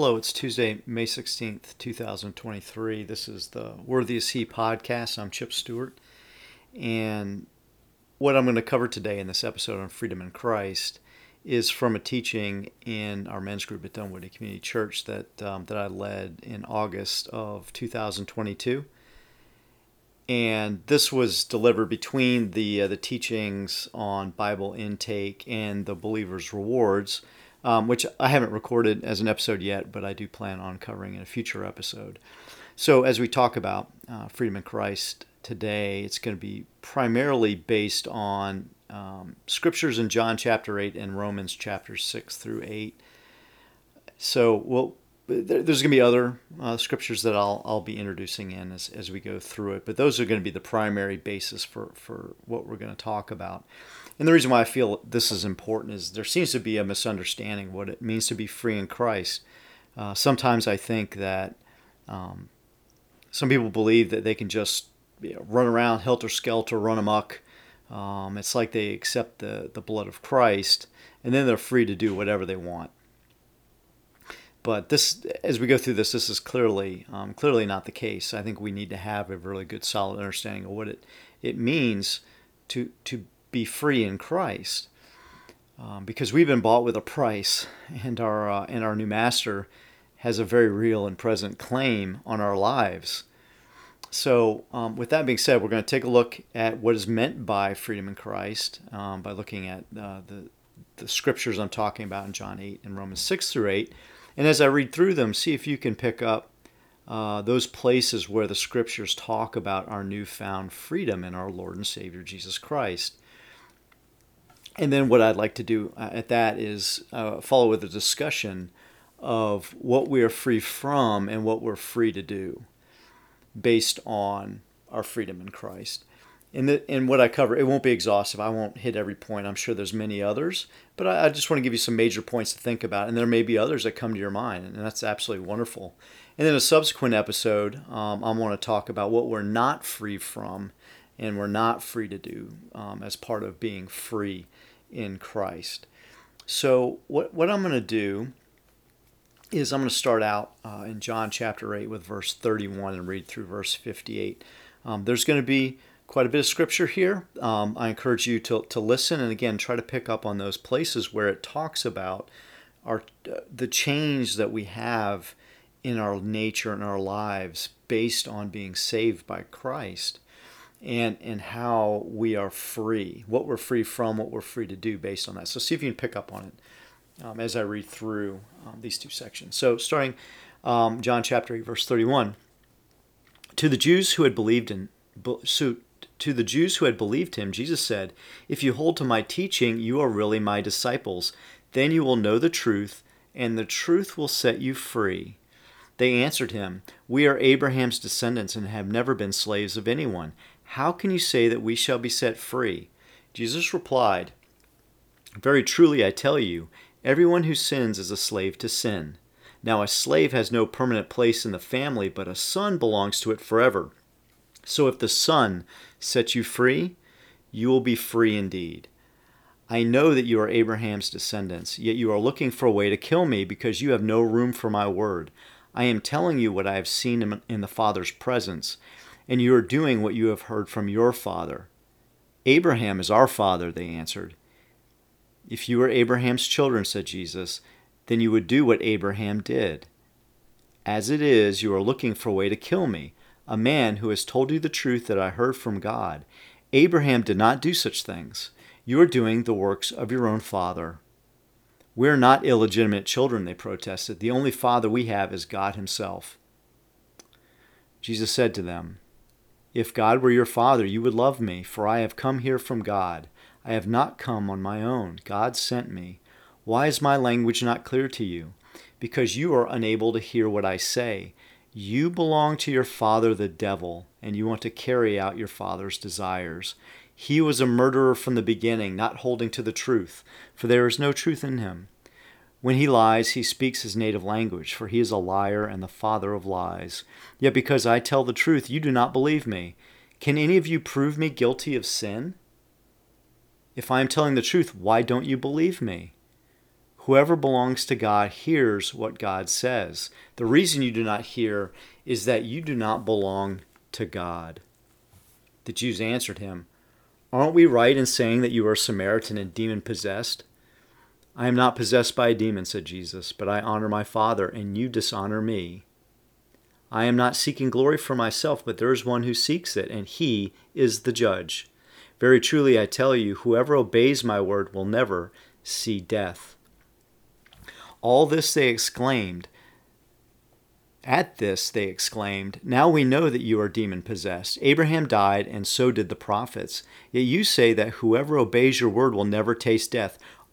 Hello, it's Tuesday, May 16th, 2023. This is the Worthy is He podcast. I'm Chip Stewart. And what I'm going to cover today in this episode on freedom in Christ is from a teaching in our men's group at Dunwoody Community Church that, um, that I led in August of 2022. And this was delivered between the, uh, the teachings on Bible intake and the believer's rewards um, which I haven't recorded as an episode yet, but I do plan on covering in a future episode. So, as we talk about uh, freedom in Christ today, it's going to be primarily based on um, scriptures in John chapter 8 and Romans chapter 6 through 8. So, we'll, there's going to be other uh, scriptures that I'll, I'll be introducing in as, as we go through it, but those are going to be the primary basis for, for what we're going to talk about. And the reason why I feel this is important is there seems to be a misunderstanding what it means to be free in Christ. Uh, sometimes I think that um, some people believe that they can just you know, run around helter skelter, run amok. Um, it's like they accept the, the blood of Christ and then they're free to do whatever they want. But this, as we go through this, this is clearly um, clearly not the case. I think we need to have a really good, solid understanding of what it it means to to be free in Christ, um, because we've been bought with a price, and our uh, and our new master has a very real and present claim on our lives. So, um, with that being said, we're going to take a look at what is meant by freedom in Christ um, by looking at uh, the the scriptures I'm talking about in John 8 and Romans 6 through 8. And as I read through them, see if you can pick up uh, those places where the scriptures talk about our newfound freedom in our Lord and Savior Jesus Christ. And then what I'd like to do uh, at that is uh, follow with a discussion of what we are free from and what we're free to do based on our freedom in Christ. In, the, in what I cover, it won't be exhaustive. I won't hit every point. I'm sure there's many others, but I, I just want to give you some major points to think about. And there may be others that come to your mind, and that's absolutely wonderful. And then a subsequent episode, um, I want to talk about what we're not free from and we're not free to do um, as part of being free in Christ. So, what, what I'm going to do is I'm going to start out uh, in John chapter 8 with verse 31 and read through verse 58. Um, there's going to be quite a bit of scripture here. Um, I encourage you to, to listen and again try to pick up on those places where it talks about our uh, the change that we have in our nature and our lives based on being saved by Christ and and how we are free, what we're free from, what we're free to do based on that. So see if you can pick up on it um, as I read through um, these two sections. So starting um, John chapter 8, verse 31. To the Jews who had believed in so to the Jews who had believed him, Jesus said, If you hold to my teaching, you are really my disciples. Then you will know the truth, and the truth will set you free. They answered him, We are Abraham's descendants and have never been slaves of anyone. How can you say that we shall be set free? Jesus replied, Very truly I tell you, everyone who sins is a slave to sin. Now a slave has no permanent place in the family, but a son belongs to it forever. So if the Son sets you free, you will be free indeed. I know that you are Abraham's descendants, yet you are looking for a way to kill me because you have no room for my word. I am telling you what I have seen in the Father's presence and you are doing what you have heard from your father. Abraham is our father, they answered. If you were Abraham's children, said Jesus, then you would do what Abraham did. As it is, you are looking for a way to kill me, a man who has told you the truth that I heard from God. Abraham did not do such things. You are doing the works of your own father. We're not illegitimate children, they protested. The only father we have is God Himself. Jesus said to them, if God were your Father, you would love me, for I have come here from God. I have not come on my own. God sent me. Why is my language not clear to you? Because you are unable to hear what I say. You belong to your father, the devil, and you want to carry out your father's desires. He was a murderer from the beginning, not holding to the truth, for there is no truth in him. When he lies, he speaks his native language, for he is a liar and the father of lies. Yet because I tell the truth, you do not believe me. Can any of you prove me guilty of sin? If I am telling the truth, why don't you believe me? Whoever belongs to God hears what God says. The reason you do not hear is that you do not belong to God. The Jews answered him, Aren't we right in saying that you are a Samaritan and demon possessed? I am not possessed by a demon, said Jesus, but I honor my Father, and you dishonor me. I am not seeking glory for myself, but there is one who seeks it, and he is the judge. Very truly I tell you, whoever obeys my word will never see death. All this they exclaimed. At this they exclaimed, Now we know that you are demon possessed. Abraham died, and so did the prophets. Yet you say that whoever obeys your word will never taste death.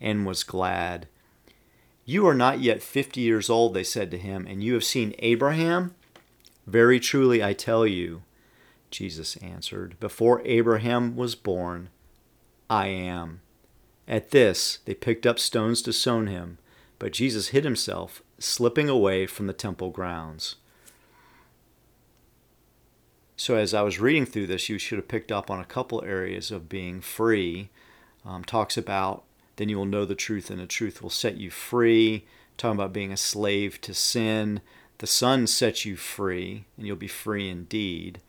and was glad. You are not yet fifty years old, they said to him, and you have seen Abraham? Very truly I tell you, Jesus answered, before Abraham was born, I am. At this, they picked up stones to stone him, but Jesus hid himself, slipping away from the temple grounds. So, as I was reading through this, you should have picked up on a couple areas of being free. Um, talks about then you will know the truth, and the truth will set you free. Talking about being a slave to sin. The Son sets you free, and you'll be free indeed.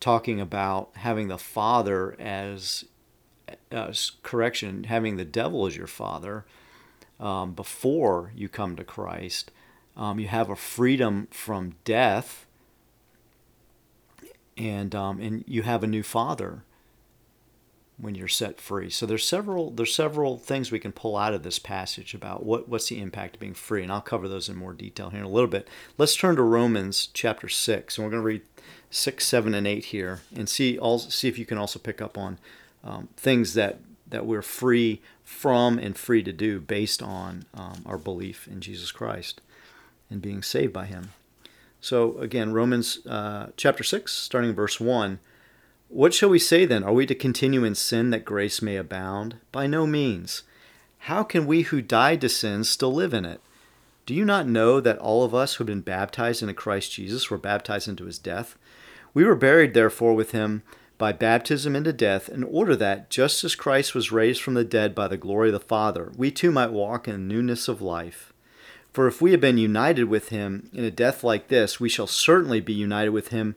Talking about having the Father as, as correction, having the devil as your Father um, before you come to Christ. Um, you have a freedom from death, and um, and you have a new Father when you're set free. So there's several there's several things we can pull out of this passage about what what's the impact of being free, and I'll cover those in more detail here in a little bit. Let's turn to Romans chapter six, and we're going to read six, seven, and eight here, and see all see if you can also pick up on um, things that that we're free from and free to do based on um, our belief in Jesus Christ and being saved by Him. So again, Romans uh, chapter six, starting verse one. What shall we say then? Are we to continue in sin that grace may abound? By no means. How can we who died to sin still live in it? Do you not know that all of us who have been baptized into Christ Jesus were baptized into his death? We were buried, therefore, with him by baptism into death, in order that, just as Christ was raised from the dead by the glory of the Father, we too might walk in newness of life. For if we have been united with him in a death like this, we shall certainly be united with him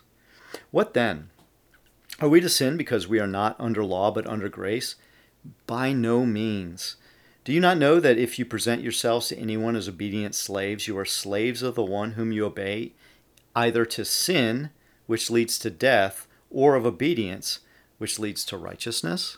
What then? Are we to sin because we are not under law but under grace? By no means. Do you not know that if you present yourselves to anyone as obedient slaves, you are slaves of the one whom you obey, either to sin, which leads to death, or of obedience, which leads to righteousness?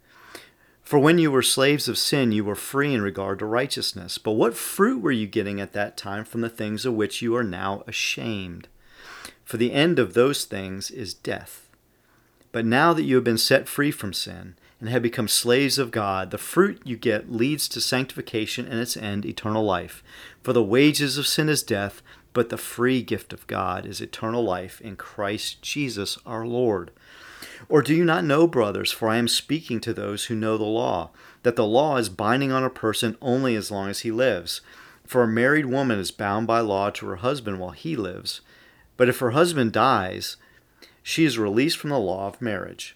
For when you were slaves of sin, you were free in regard to righteousness. But what fruit were you getting at that time from the things of which you are now ashamed? For the end of those things is death. But now that you have been set free from sin and have become slaves of God, the fruit you get leads to sanctification and its end, eternal life. For the wages of sin is death, but the free gift of God is eternal life in Christ Jesus our Lord. Or do you not know, brothers, for I am speaking to those who know the law, that the law is binding on a person only as long as he lives? For a married woman is bound by law to her husband while he lives. But if her husband dies, she is released from the law of marriage.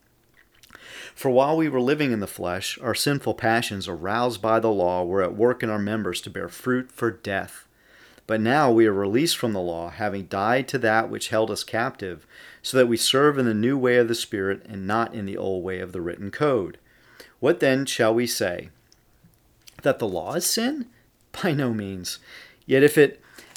For while we were living in the flesh, our sinful passions, aroused by the law, were at work in our members to bear fruit for death. But now we are released from the law, having died to that which held us captive, so that we serve in the new way of the Spirit and not in the old way of the written code. What then shall we say? That the law is sin? By no means. Yet if it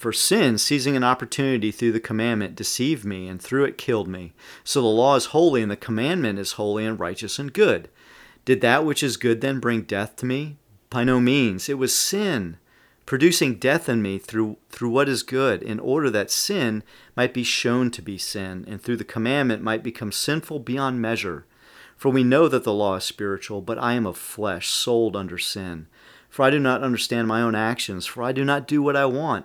For sin, seizing an opportunity through the commandment, deceived me, and through it killed me. So the law is holy, and the commandment is holy and righteous and good. Did that which is good then bring death to me? By no means. It was sin, producing death in me through, through what is good, in order that sin might be shown to be sin, and through the commandment might become sinful beyond measure. For we know that the law is spiritual, but I am of flesh, sold under sin. For I do not understand my own actions, for I do not do what I want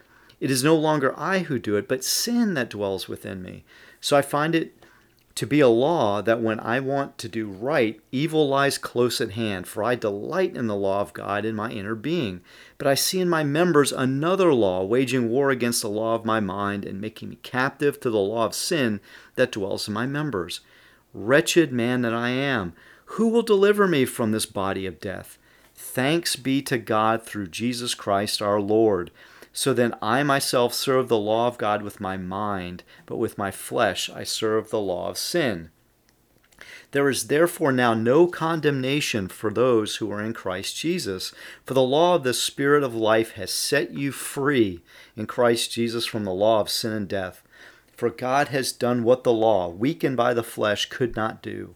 it is no longer I who do it, but sin that dwells within me. So I find it to be a law that when I want to do right, evil lies close at hand, for I delight in the law of God in my inner being. But I see in my members another law, waging war against the law of my mind and making me captive to the law of sin that dwells in my members. Wretched man that I am, who will deliver me from this body of death? Thanks be to God through Jesus Christ our Lord. So then I myself serve the law of God with my mind, but with my flesh I serve the law of sin. There is therefore now no condemnation for those who are in Christ Jesus, for the law of the Spirit of life has set you free in Christ Jesus from the law of sin and death. For God has done what the law, weakened by the flesh, could not do,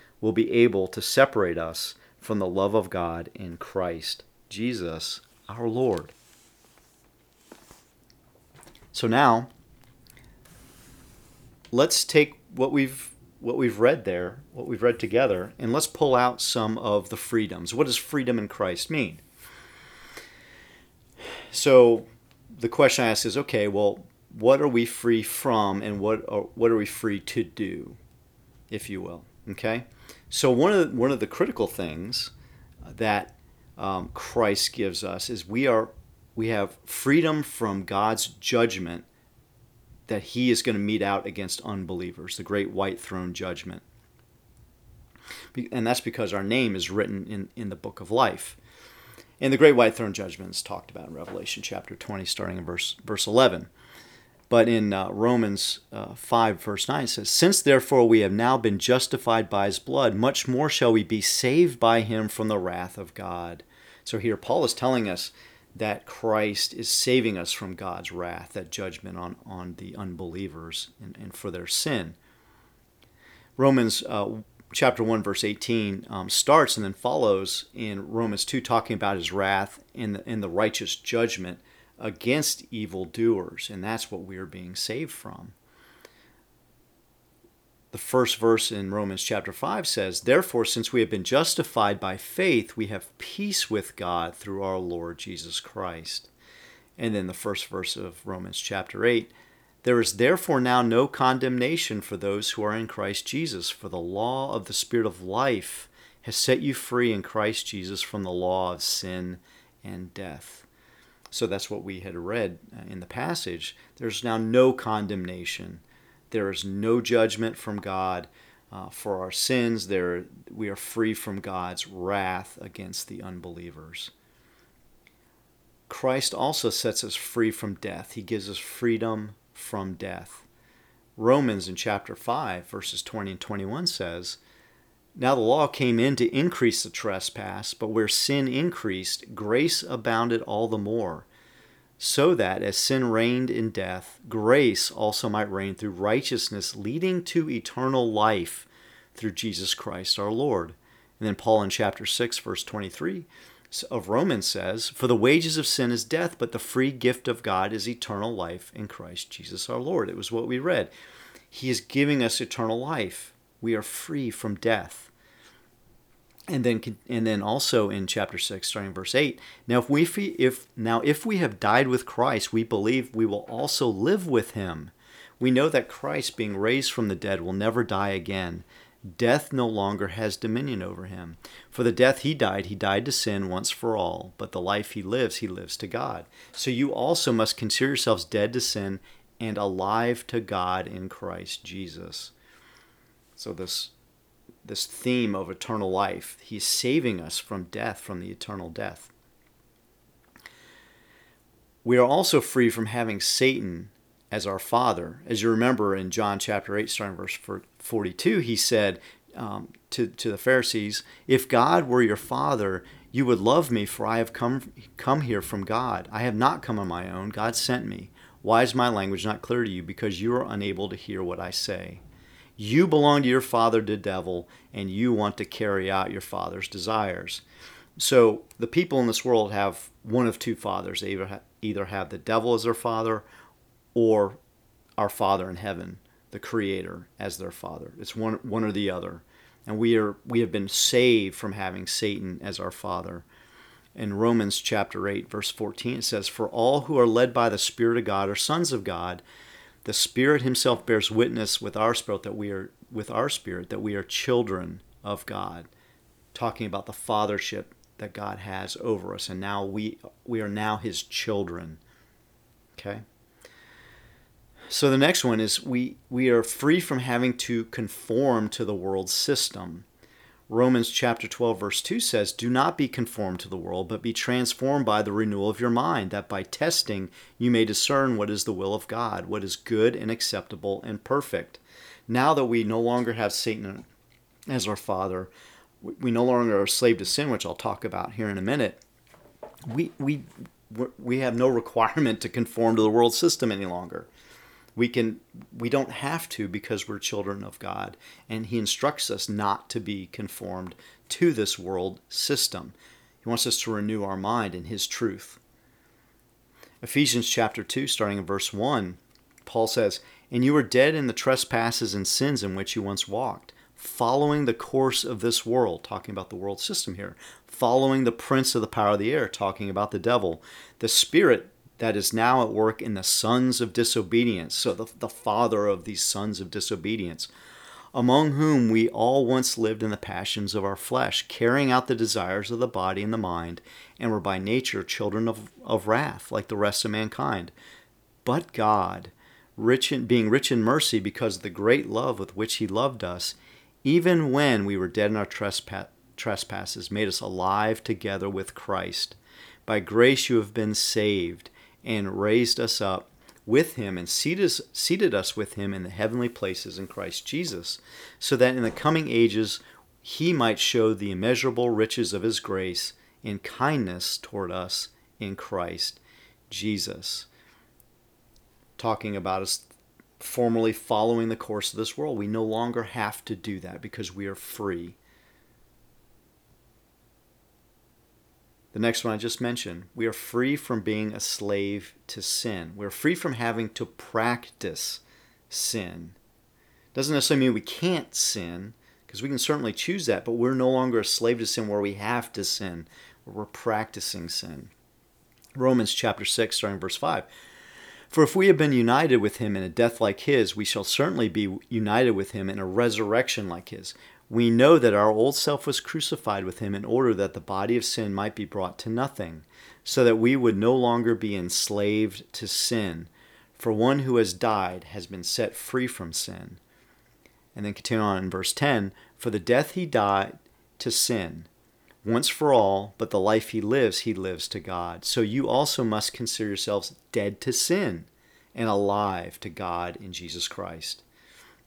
will be able to separate us from the love of God in Christ Jesus our Lord. So now, let's take what we've what we've read there, what we've read together, and let's pull out some of the freedoms. What does freedom in Christ mean? So the question I ask is okay, well, what are we free from and what are, what are we free to do, if you will? Okay? So one of the, one of the critical things that um, Christ gives us is we are we have freedom from God's judgment that he is going to mete out against unbelievers, the great white throne judgment. And that's because our name is written in, in the book of life. And the great white throne judgment is talked about in Revelation chapter 20, starting in verse, verse 11. But in uh, Romans uh, 5, verse 9, it says, Since therefore we have now been justified by his blood, much more shall we be saved by him from the wrath of God. So here Paul is telling us that Christ is saving us from God's wrath, that judgment on, on the unbelievers and, and for their sin. Romans uh, chapter 1, verse 18 um, starts and then follows in Romans 2, talking about his wrath and the, and the righteous judgment against evildoers. And that's what we are being saved from. the first verse in Romans chapter 5 says, Therefore, since we have been justified by faith, we have peace with God through our Lord Jesus Christ. And then the first verse of Romans chapter 8 There is therefore now no condemnation for those who are in Christ Jesus, for the law of the Spirit of life has set you free in Christ Jesus from the law of sin and death. So that's what we had read uh, in the passage. There's now no condemnation there is no judgment from God uh, for our sins. There, we are free from God's wrath against the unbelievers. Christ also sets us free from death. He gives us freedom from death. Romans in chapter 5, verses 20 and 21 says, Now the law came in to increase the trespass, but where sin increased, grace abounded all the more so that as sin reigned in death, grace also might reign through righteousness, leading to eternal life through Jesus Christ our Lord. And then Paul in chapter 6, verse 23 of Romans says, For the wages of sin is death, but the free gift of God is eternal life in Christ Jesus our Lord. It was what we read. He is giving us eternal life. We are free from death. And then and then also in chapter 6 starting verse 8 now if we if now if we have died with Christ we believe we will also live with him. We know that Christ being raised from the dead will never die again. Death no longer has dominion over him. For the death he died he died to sin once for all but the life he lives he lives to God. So you also must consider yourselves dead to sin and alive to God in Christ Jesus so this this theme of eternal life. He's saving us from death, from the eternal death. We are also free from having Satan as our father. As you remember in John chapter 8, starting verse 42, he said um, to, to the Pharisees, If God were your father, you would love me, for I have come, come here from God. I have not come on my own. God sent me. Why is my language not clear to you? Because you are unable to hear what I say. You belong to your father, the devil, and you want to carry out your father's desires. So the people in this world have one of two fathers. They either have, either have the devil as their father or our Father in heaven, the Creator, as their father. It's one, one or the other. And we, are, we have been saved from having Satan as our father. In Romans chapter 8, verse 14, it says, For all who are led by the Spirit of God are sons of God the Spirit Himself bears witness with our spirit that we are with our spirit that we are children of God. Talking about the fathership that God has over us, and now we we are now His children. Okay. So the next one is we we are free from having to conform to the world system. Romans chapter 12 verse 2 says, "Do not be conformed to the world, but be transformed by the renewal of your mind, that by testing you may discern what is the will of God, what is good and acceptable and perfect." Now that we no longer have Satan as our father, we no longer are slave to sin, which I'll talk about here in a minute. We we we have no requirement to conform to the world system any longer we can we don't have to because we're children of God and he instructs us not to be conformed to this world system. He wants us to renew our mind in his truth. Ephesians chapter 2 starting in verse 1 Paul says, "And you were dead in the trespasses and sins in which you once walked, following the course of this world, talking about the world system here, following the prince of the power of the air, talking about the devil, the spirit that is now at work in the sons of disobedience, so the, the father of these sons of disobedience, among whom we all once lived in the passions of our flesh, carrying out the desires of the body and the mind, and were by nature children of, of wrath, like the rest of mankind. But God, rich in, being rich in mercy because of the great love with which He loved us, even when we were dead in our trespass, trespasses, made us alive together with Christ. By grace you have been saved and raised us up with him and seated, us with him in the heavenly places in Christ Jesus, so that in the coming ages he might show the immeasurable riches of his grace in kindness toward us in Christ Jesus. Talking about us formerly following the course of this world. We no longer have to do that because we are free. The next one I just mentioned, we are free from being a slave to sin. We're free from having to practice sin. Doesn't necessarily mean we can't sin, because we can certainly choose that, but we're no longer a slave to sin where we have to sin, where we're practicing sin. Romans chapter 6, starting verse 5. For if we have been united with him in a death like his, we shall certainly be united with him in a resurrection like his. We know that our old self was crucified with him in order that the body of sin might be brought to nothing, so that we would no longer be enslaved to sin. For one who has died has been set free from sin. And then continue on in verse 10 For the death he died to sin once for all, but the life he lives, he lives to God. So you also must consider yourselves dead to sin and alive to God in Jesus Christ.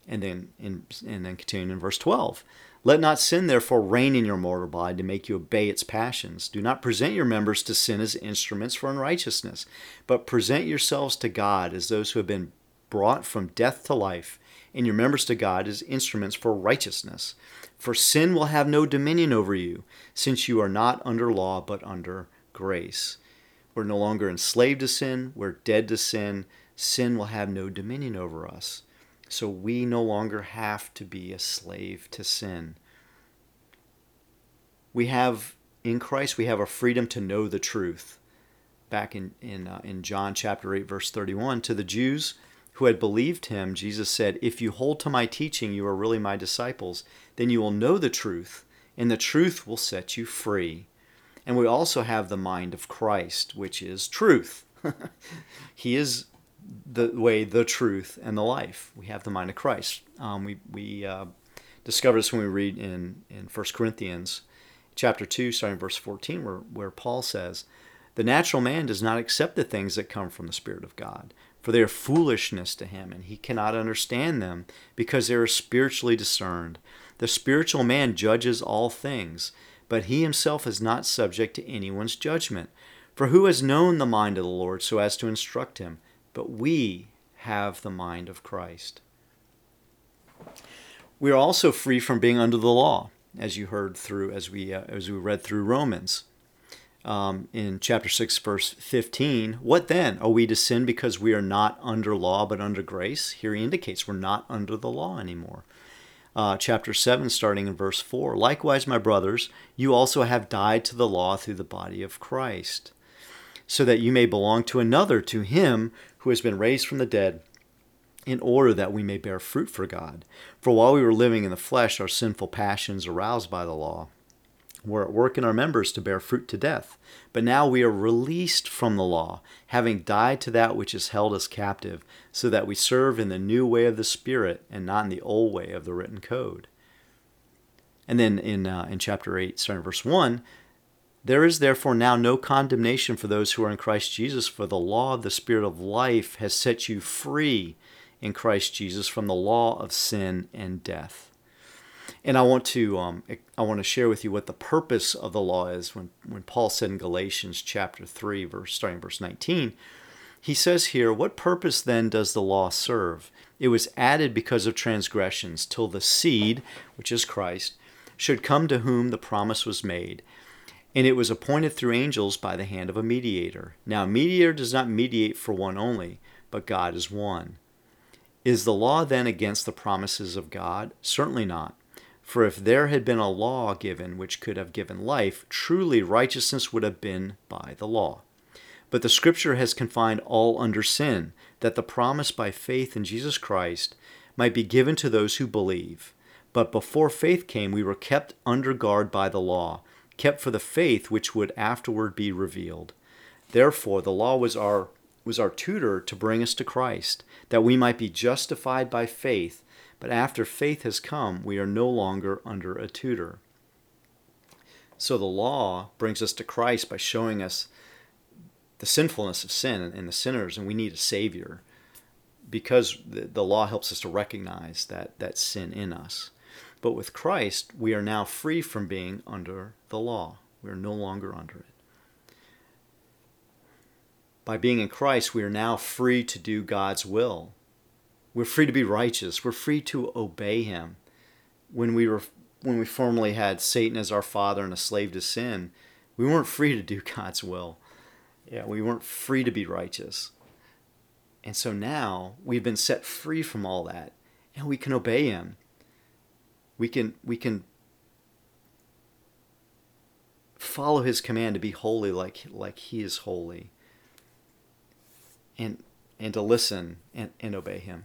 And then in, and then continuing in verse 12. Let not sin therefore reign in your mortal body to make you obey its passions. Do not present your members to sin as instruments for unrighteousness, but present yourselves to God as those who have been brought from death to life, and your members to God as instruments for righteousness. For sin will have no dominion over you, since you are not under law but under grace. We're no longer enslaved to sin, we're dead to sin. Sin will have no dominion over us. So we no longer have to be a slave to sin. We have, in Christ, we have a freedom to know the truth. Back in, in, uh, in John chapter 8, verse 31, to the Jews, who had believed him, Jesus said, If you hold to my teaching, you are really my disciples. Then you will know the truth, and the truth will set you free. And we also have the mind of Christ, which is truth. he is the way, the truth, and the life. We have the mind of Christ. Um, we we uh, discover this when we read in, in 1 Corinthians chapter 2, starting verse 14, where, where Paul says, The natural man does not accept the things that come from the Spirit of God for they are foolishness to him, and he cannot understand them, because they are spiritually discerned. The spiritual man judges all things, but he himself is not subject to anyone's judgment. For who has known the mind of the Lord so as to instruct him? But we have the mind of Christ. We are also free from being under the law, as you heard through as we uh, as we read through Romans um, in chapter 6, verse 15. What then? Are we to sin because we are not under law but under grace? Here he indicates we're not under the law anymore. Uh, chapter 7, starting in verse 4. Likewise, my brothers, you also have died to the law through the body of Christ, so that you may belong to another, to him who has been raised from the dead, in order that we may bear fruit for God. For while we were living in the flesh, our sinful passions aroused by the law were at work in our members to bear fruit to death. But now we are released from the law, having died to that which has held us captive, so that we serve in the new way of the Spirit and not in the old way of the written code. And then in, uh, in chapter 8, starting verse 1, there is therefore now no condemnation for those who are in Christ Jesus, for the law of the Spirit of life has set you free in Christ Jesus from the law of sin and death. And I want to um, I want to share with you what the purpose of the law is. When when Paul said in Galatians chapter three, verse starting verse nineteen, he says here, "What purpose then does the law serve? It was added because of transgressions, till the seed, which is Christ, should come to whom the promise was made." And it was appointed through angels by the hand of a mediator. Now, mediator does not mediate for one only, but God is one. Is the law then against the promises of God? Certainly not. For if there had been a law given which could have given life, truly righteousness would have been by the law. But the Scripture has confined all under sin, that the promise by faith in Jesus Christ might be given to those who believe. But before faith came, we were kept under guard by the law, kept for the faith which would afterward be revealed. Therefore, the law was our was our tutor to bring us to Christ, that we might be justified by faith. But after faith has come, we are no longer under a tutor. So the law brings us to Christ by showing us the sinfulness of sin and the sinners, and we need a Savior because the, the law helps us to recognize that, that sin in us. But with Christ, we are now free from being under the law. We are no longer under it. By being in Christ, we are now free to do God's will. We're free to be righteous. We're free to obey him. When we were when we formerly had Satan as our father and a slave to sin, we weren't free to do God's will. Yeah, we weren't free to be righteous. And so now we've been set free from all that. and we can obey him. We can we can follow his command to be holy like like he is holy. And and to listen and, and obey him.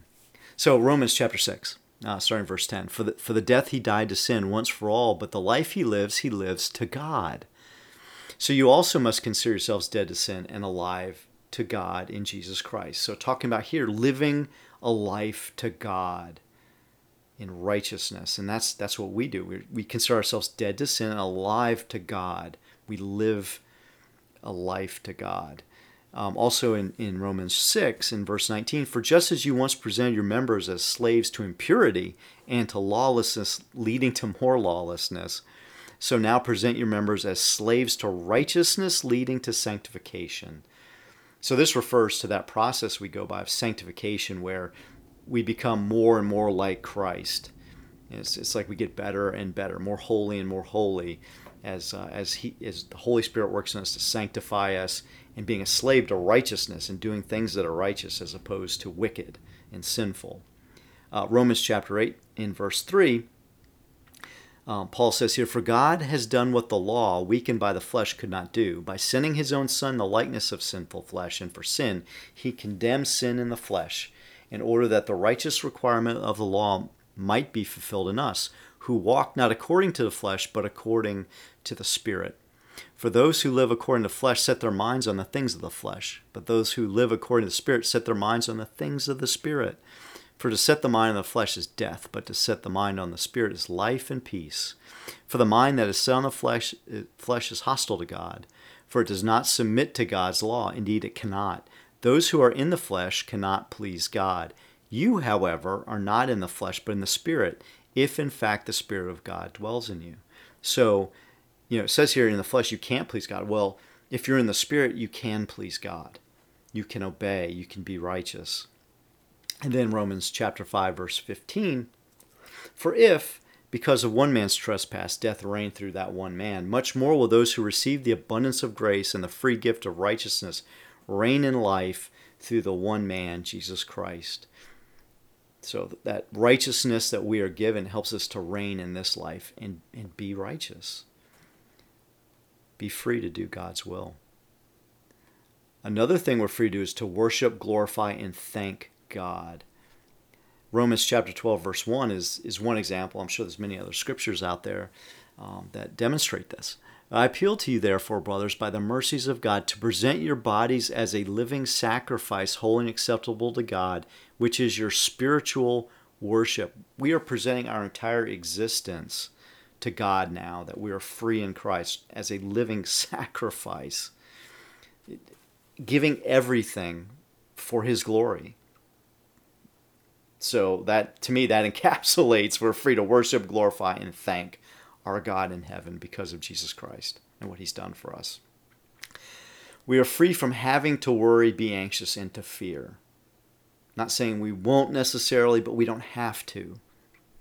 So Romans chapter 6, uh, starting verse 10. For the, for the death he died to sin once for all, but the life he lives, he lives to God. So you also must consider yourselves dead to sin and alive to God in Jesus Christ. So talking about here, living a life to God in righteousness. And that's that's what we do. We, we consider ourselves dead to sin and alive to God. We live a life to God. Um, also in, in Romans 6, in verse 19, for just as you once presented your members as slaves to impurity and to lawlessness, leading to more lawlessness, so now present your members as slaves to righteousness, leading to sanctification. So this refers to that process we go by of sanctification, where we become more and more like Christ. It's, it's like we get better and better, more holy and more holy, as uh, as he as the Holy Spirit works in us to sanctify us and being a slave to righteousness and doing things that are righteous as opposed to wicked and sinful. Uh, Romans chapter eight in verse three. Um, Paul says here, For God has done what the law, weakened by the flesh, could not do. By sending his own Son, the likeness of sinful flesh, and for sin, he condemned sin in the flesh, in order that the righteous requirement of the law might be fulfilled in us, who walk not according to the flesh, but according to the Spirit. For those who live according to the flesh set their minds on the things of the flesh, but those who live according to the Spirit set their minds on the things of the Spirit. For to set the mind on the flesh is death, but to set the mind on the Spirit is life and peace. For the mind that is set on the flesh, eh, flesh is hostile to God, for it does not submit to God's law. Indeed, it cannot. Those who are in the flesh cannot please God. You, however, are not in the flesh, but in the Spirit, if in fact the Spirit of God dwells in you. So, you know, it says here in the flesh you can't please God. Well, if you're in the Spirit, you can please God. You can obey, you can be righteous. And then Romans chapter 5, verse 15 For if, because of one man's trespass, death reigned through that one man, much more will those who receive the abundance of grace and the free gift of righteousness reign in life through the one man, Jesus Christ. So that righteousness that we are given helps us to reign in this life and, and be righteous. Be free to do God's will. Another thing we're free to do is to worship, glorify, and thank God. Romans chapter 12, verse 1 is, is one example. I'm sure there's many other scriptures out there um, that demonstrate this. I appeal to you, therefore, brothers, by the mercies of God, to present your bodies as a living sacrifice, holy and acceptable to God, which is your spiritual worship. We are presenting our entire existence to God now, that we are free in Christ as a living sacrifice, giving everything for His glory. So that to me that encapsulates we're free to worship, glorify, and thank our God in heaven because of Jesus Christ and what He's done for us. We are free from having to worry, be anxious, and to fear. Not saying we won't necessarily, but we don't have to.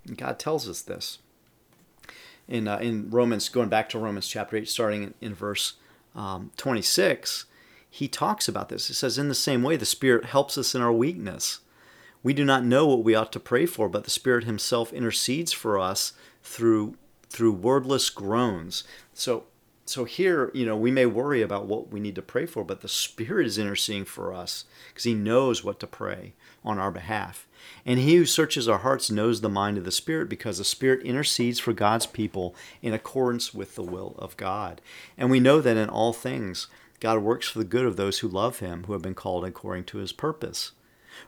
And God tells us this. In, uh, in Romans, going back to Romans chapter 8, starting in, in verse um, 26, he talks about this. He says, In the same way, the Spirit helps us in our weakness. We do not know what we ought to pray for, but the Spirit Himself intercedes for us through through wordless groans. So so here, you know, we may worry about what we need to pray for, but the Spirit is interceding for us because He knows what to pray on our behalf. And He who searches our hearts knows the mind of the Spirit because the Spirit intercedes for God's people in accordance with the will of God. And we know that in all things, God works for the good of those who love Him, who have been called according to His purpose.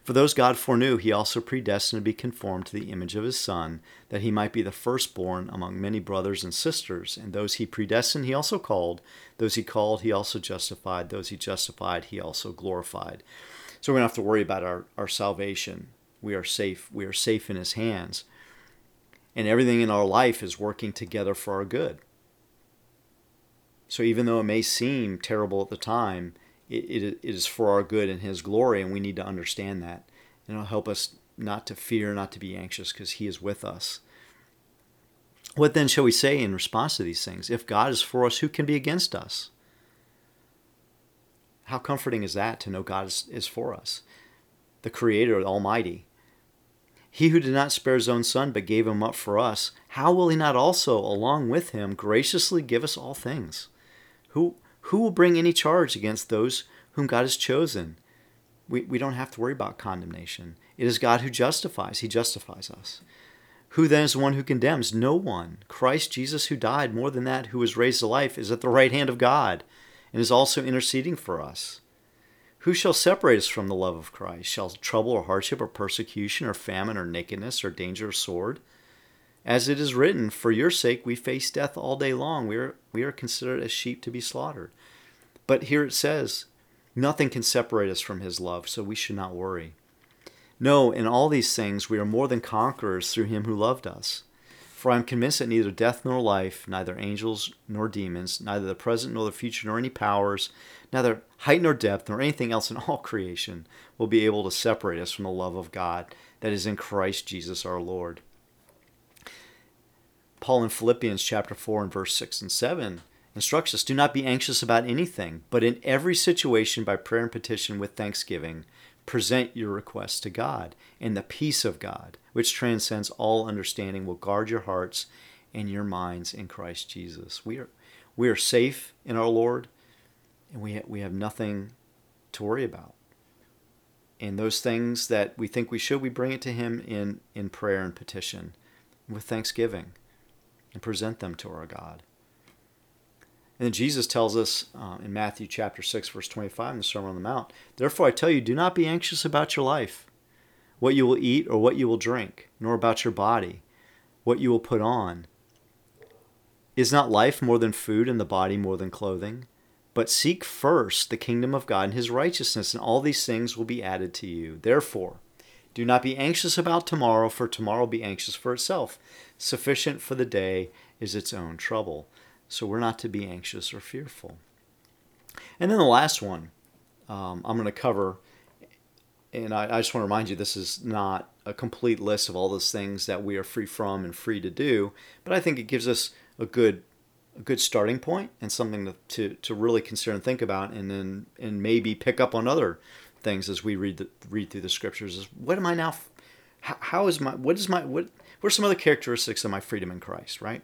For those God foreknew, he also predestined to be conformed to the image of his Son, that he might be the firstborn among many brothers and sisters. And those he predestined, he also called. Those he called, he also justified. Those he justified, he also glorified. So we don't have to worry about our, our salvation. We are safe. We are safe in his hands. And everything in our life is working together for our good. So even though it may seem terrible at the time, it, it, is for our good and His glory, and we need to understand that. And it'll help us not to fear, not to be anxious, because He is with us. What then shall we say in response to these things? If God is for us, who can be against us? How comforting is that to know God is, is for us, the Creator, the Almighty? He who did not spare his own son, but gave him up for us, how will he not also, along with him, graciously give us all things? Who, who will bring any charge against those whom God has chosen? We, we don't have to worry about condemnation. It is God who justifies. He justifies us. Who then is the one who condemns? No one. Christ Jesus, who died, more than that, who was raised to life, is at the right hand of God and is also interceding for us. Who shall separate us from the love of Christ? Shall trouble or hardship or persecution or famine or nakedness or danger or sword? As it is written, For your sake we face death all day long. We are, we are considered as sheep to be slaughtered. But here it says, Nothing can separate us from his love, so we should not worry. No, in all these things we are more than conquerors through him who loved us. For I am convinced that neither death nor life, neither angels nor demons, neither the present nor the future nor any powers, neither height nor depth nor anything else in all creation will be able to separate us from the love of God that is in Christ Jesus our Lord. Paul in Philippians chapter 4 and verse 6 and 7 instructs us do not be anxious about anything, but in every situation by prayer and petition with thanksgiving present your requests to God, and the peace of God, which transcends all understanding, will guard your hearts and your minds in Christ Jesus. We are, we are safe in our Lord, and we, ha- we have nothing to worry about. And those things that we think we should, we bring it to Him in, in prayer and petition with thanksgiving and present them to our God. And then Jesus tells us uh, in Matthew chapter 6, verse 25 in the Sermon on the Mount, Therefore I tell you, do not be anxious about your life, what you will eat or what you will drink, nor about your body, what you will put on. Is not life more than food and the body more than clothing? But seek first the kingdom of God and his righteousness, and all these things will be added to you. Therefore, do not be anxious about tomorrow, for tomorrow will be anxious for itself. Sufficient for the day is its own trouble. So we're not to be anxious or fearful. And then the last one um, I'm going to cover, and I, I just want to remind you this is not a complete list of all those things that we are free from and free to do, but I think it gives us a good a good starting point and something to, to, to really consider and think about and then and maybe pick up on other things as we read the, read through the scriptures is what am I now how, how is my what is my what what are some other characteristics of my freedom in Christ right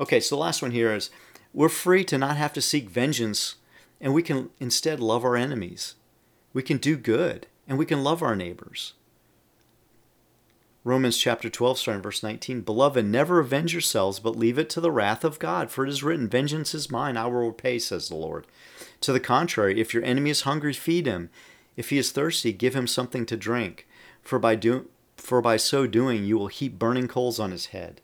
Okay, so the last one here is we're free to not have to seek vengeance and we can instead love our enemies. We can do good and we can love our neighbors. Romans chapter 12, starting verse 19 Beloved, never avenge yourselves, but leave it to the wrath of God, for it is written, Vengeance is mine, I will repay, says the Lord. To the contrary, if your enemy is hungry, feed him. If he is thirsty, give him something to drink, for by, do- for by so doing you will heap burning coals on his head.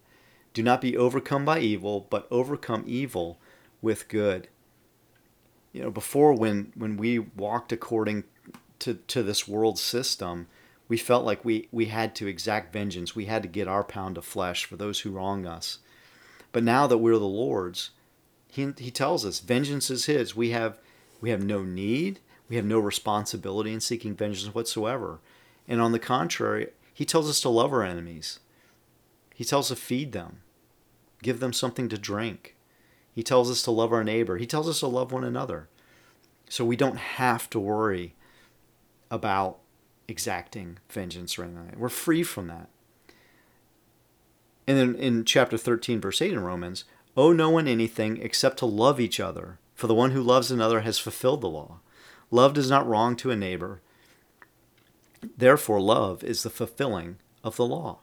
Do not be overcome by evil, but overcome evil with good. You know, before when when we walked according to, to this world system, we felt like we, we had to exact vengeance. We had to get our pound of flesh for those who wrong us. But now that we're the Lord's, he, he tells us vengeance is his. We have we have no need, we have no responsibility in seeking vengeance whatsoever. And on the contrary, he tells us to love our enemies. He tells us to feed them give them something to drink. He tells us to love our neighbor. He tells us to love one another. So we don't have to worry about exacting vengeance or anything. We're free from that. And then in chapter 13, verse 8 in Romans, owe no one anything except to love each other, for the one who loves another has fulfilled the law. Love does not wrong to a neighbor. Therefore, love is the fulfilling of the law.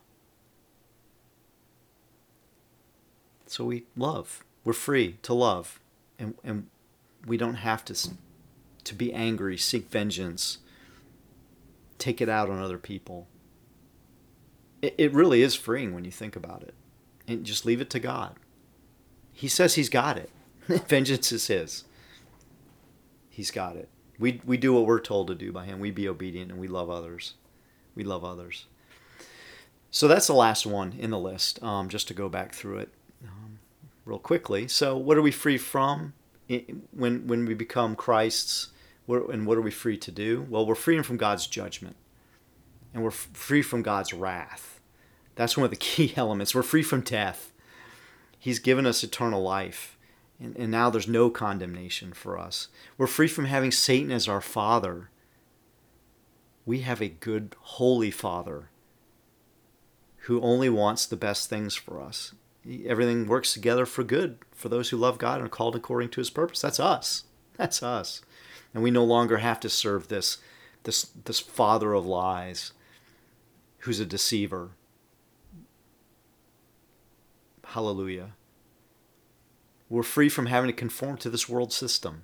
So we love. We're free to love. And, and we don't have to, to be angry, seek vengeance, take it out on other people. It, it really is freeing when you think about it. And just leave it to God. He says He's got it. vengeance is His. He's got it. We, we do what we're told to do by Him. We be obedient and we love others. We love others. So that's the last one in the list, um, just to go back through it real quickly. So, what are we free from when when we become Christ's? And what are we free to do? Well, we're free from God's judgment, and we're free from God's wrath. That's one of the key elements. We're free from death. He's given us eternal life, and, and now there's no condemnation for us. We're free from having Satan as our father. We have a good, holy Father who only wants the best things for us. Everything works together for good for those who love God and are called according to his purpose. That's us. That's us. And we no longer have to serve this, this, this father of lies who's a deceiver. Hallelujah. We're free from having to conform to this world system.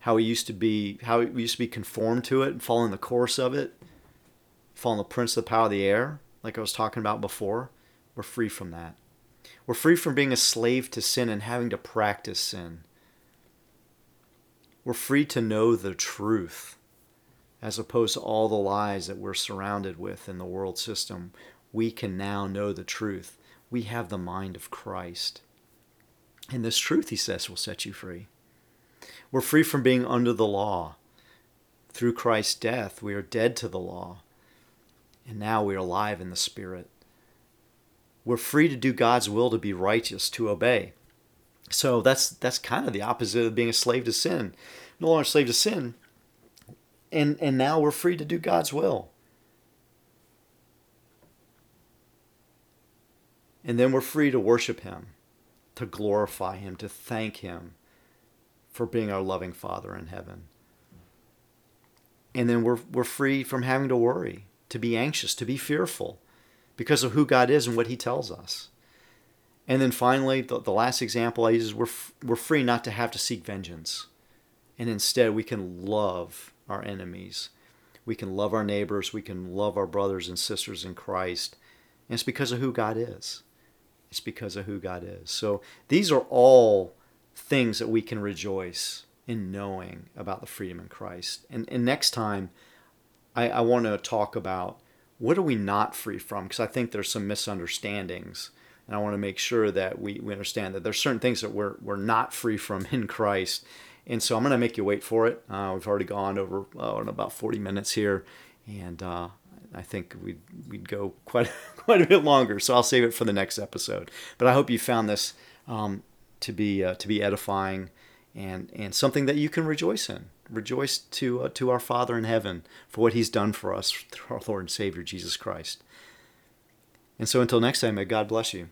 How we used to be, how we used to be conformed to it and following the course of it, following the prince of the power of the air, like I was talking about before. We're free from that. We're free from being a slave to sin and having to practice sin. We're free to know the truth as opposed to all the lies that we're surrounded with in the world system. We can now know the truth we have the mind of Christ. And this truth, he says, will set you free. We're free from being under the law. Through Christ's death, we are dead to the law. And now we are alive in the Spirit. We're free to do God's will, to be righteous, to obey. So that's that's kind of the opposite of being a slave to sin. No longer a slave to sin. And and now we're free to do God's will. And then we're free to worship Him, to glorify Him, to thank Him for being our loving Father in heaven. And then we're, we're free from having to worry, to be anxious, to be fearful because of who God is and what He tells us. And then finally, the, the last example I use is we're, we're free not to have to seek vengeance. And instead, we can love our enemies. We can love our neighbors. We can love our brothers and sisters in Christ. And it's because of who God is. It's because of who God is. So these are all things that we can rejoice in knowing about the freedom in Christ. And, and next time, I, I want to talk about what are we not free from? Because I think there's some misunderstandings. And I want to make sure that we, we understand that there's certain things that we're, we're not free from in Christ. And so I'm going to make you wait for it. Uh, we've already gone over in about 40 minutes here. And uh, I think we'd, we'd go quite, quite a bit longer. So I'll save it for the next episode. But I hope you found this um, to be uh, to be edifying and and something that you can rejoice in. Rejoice to uh, to our Father in heaven for what He's done for us through our Lord and Savior Jesus Christ. And so until next time, may God bless you.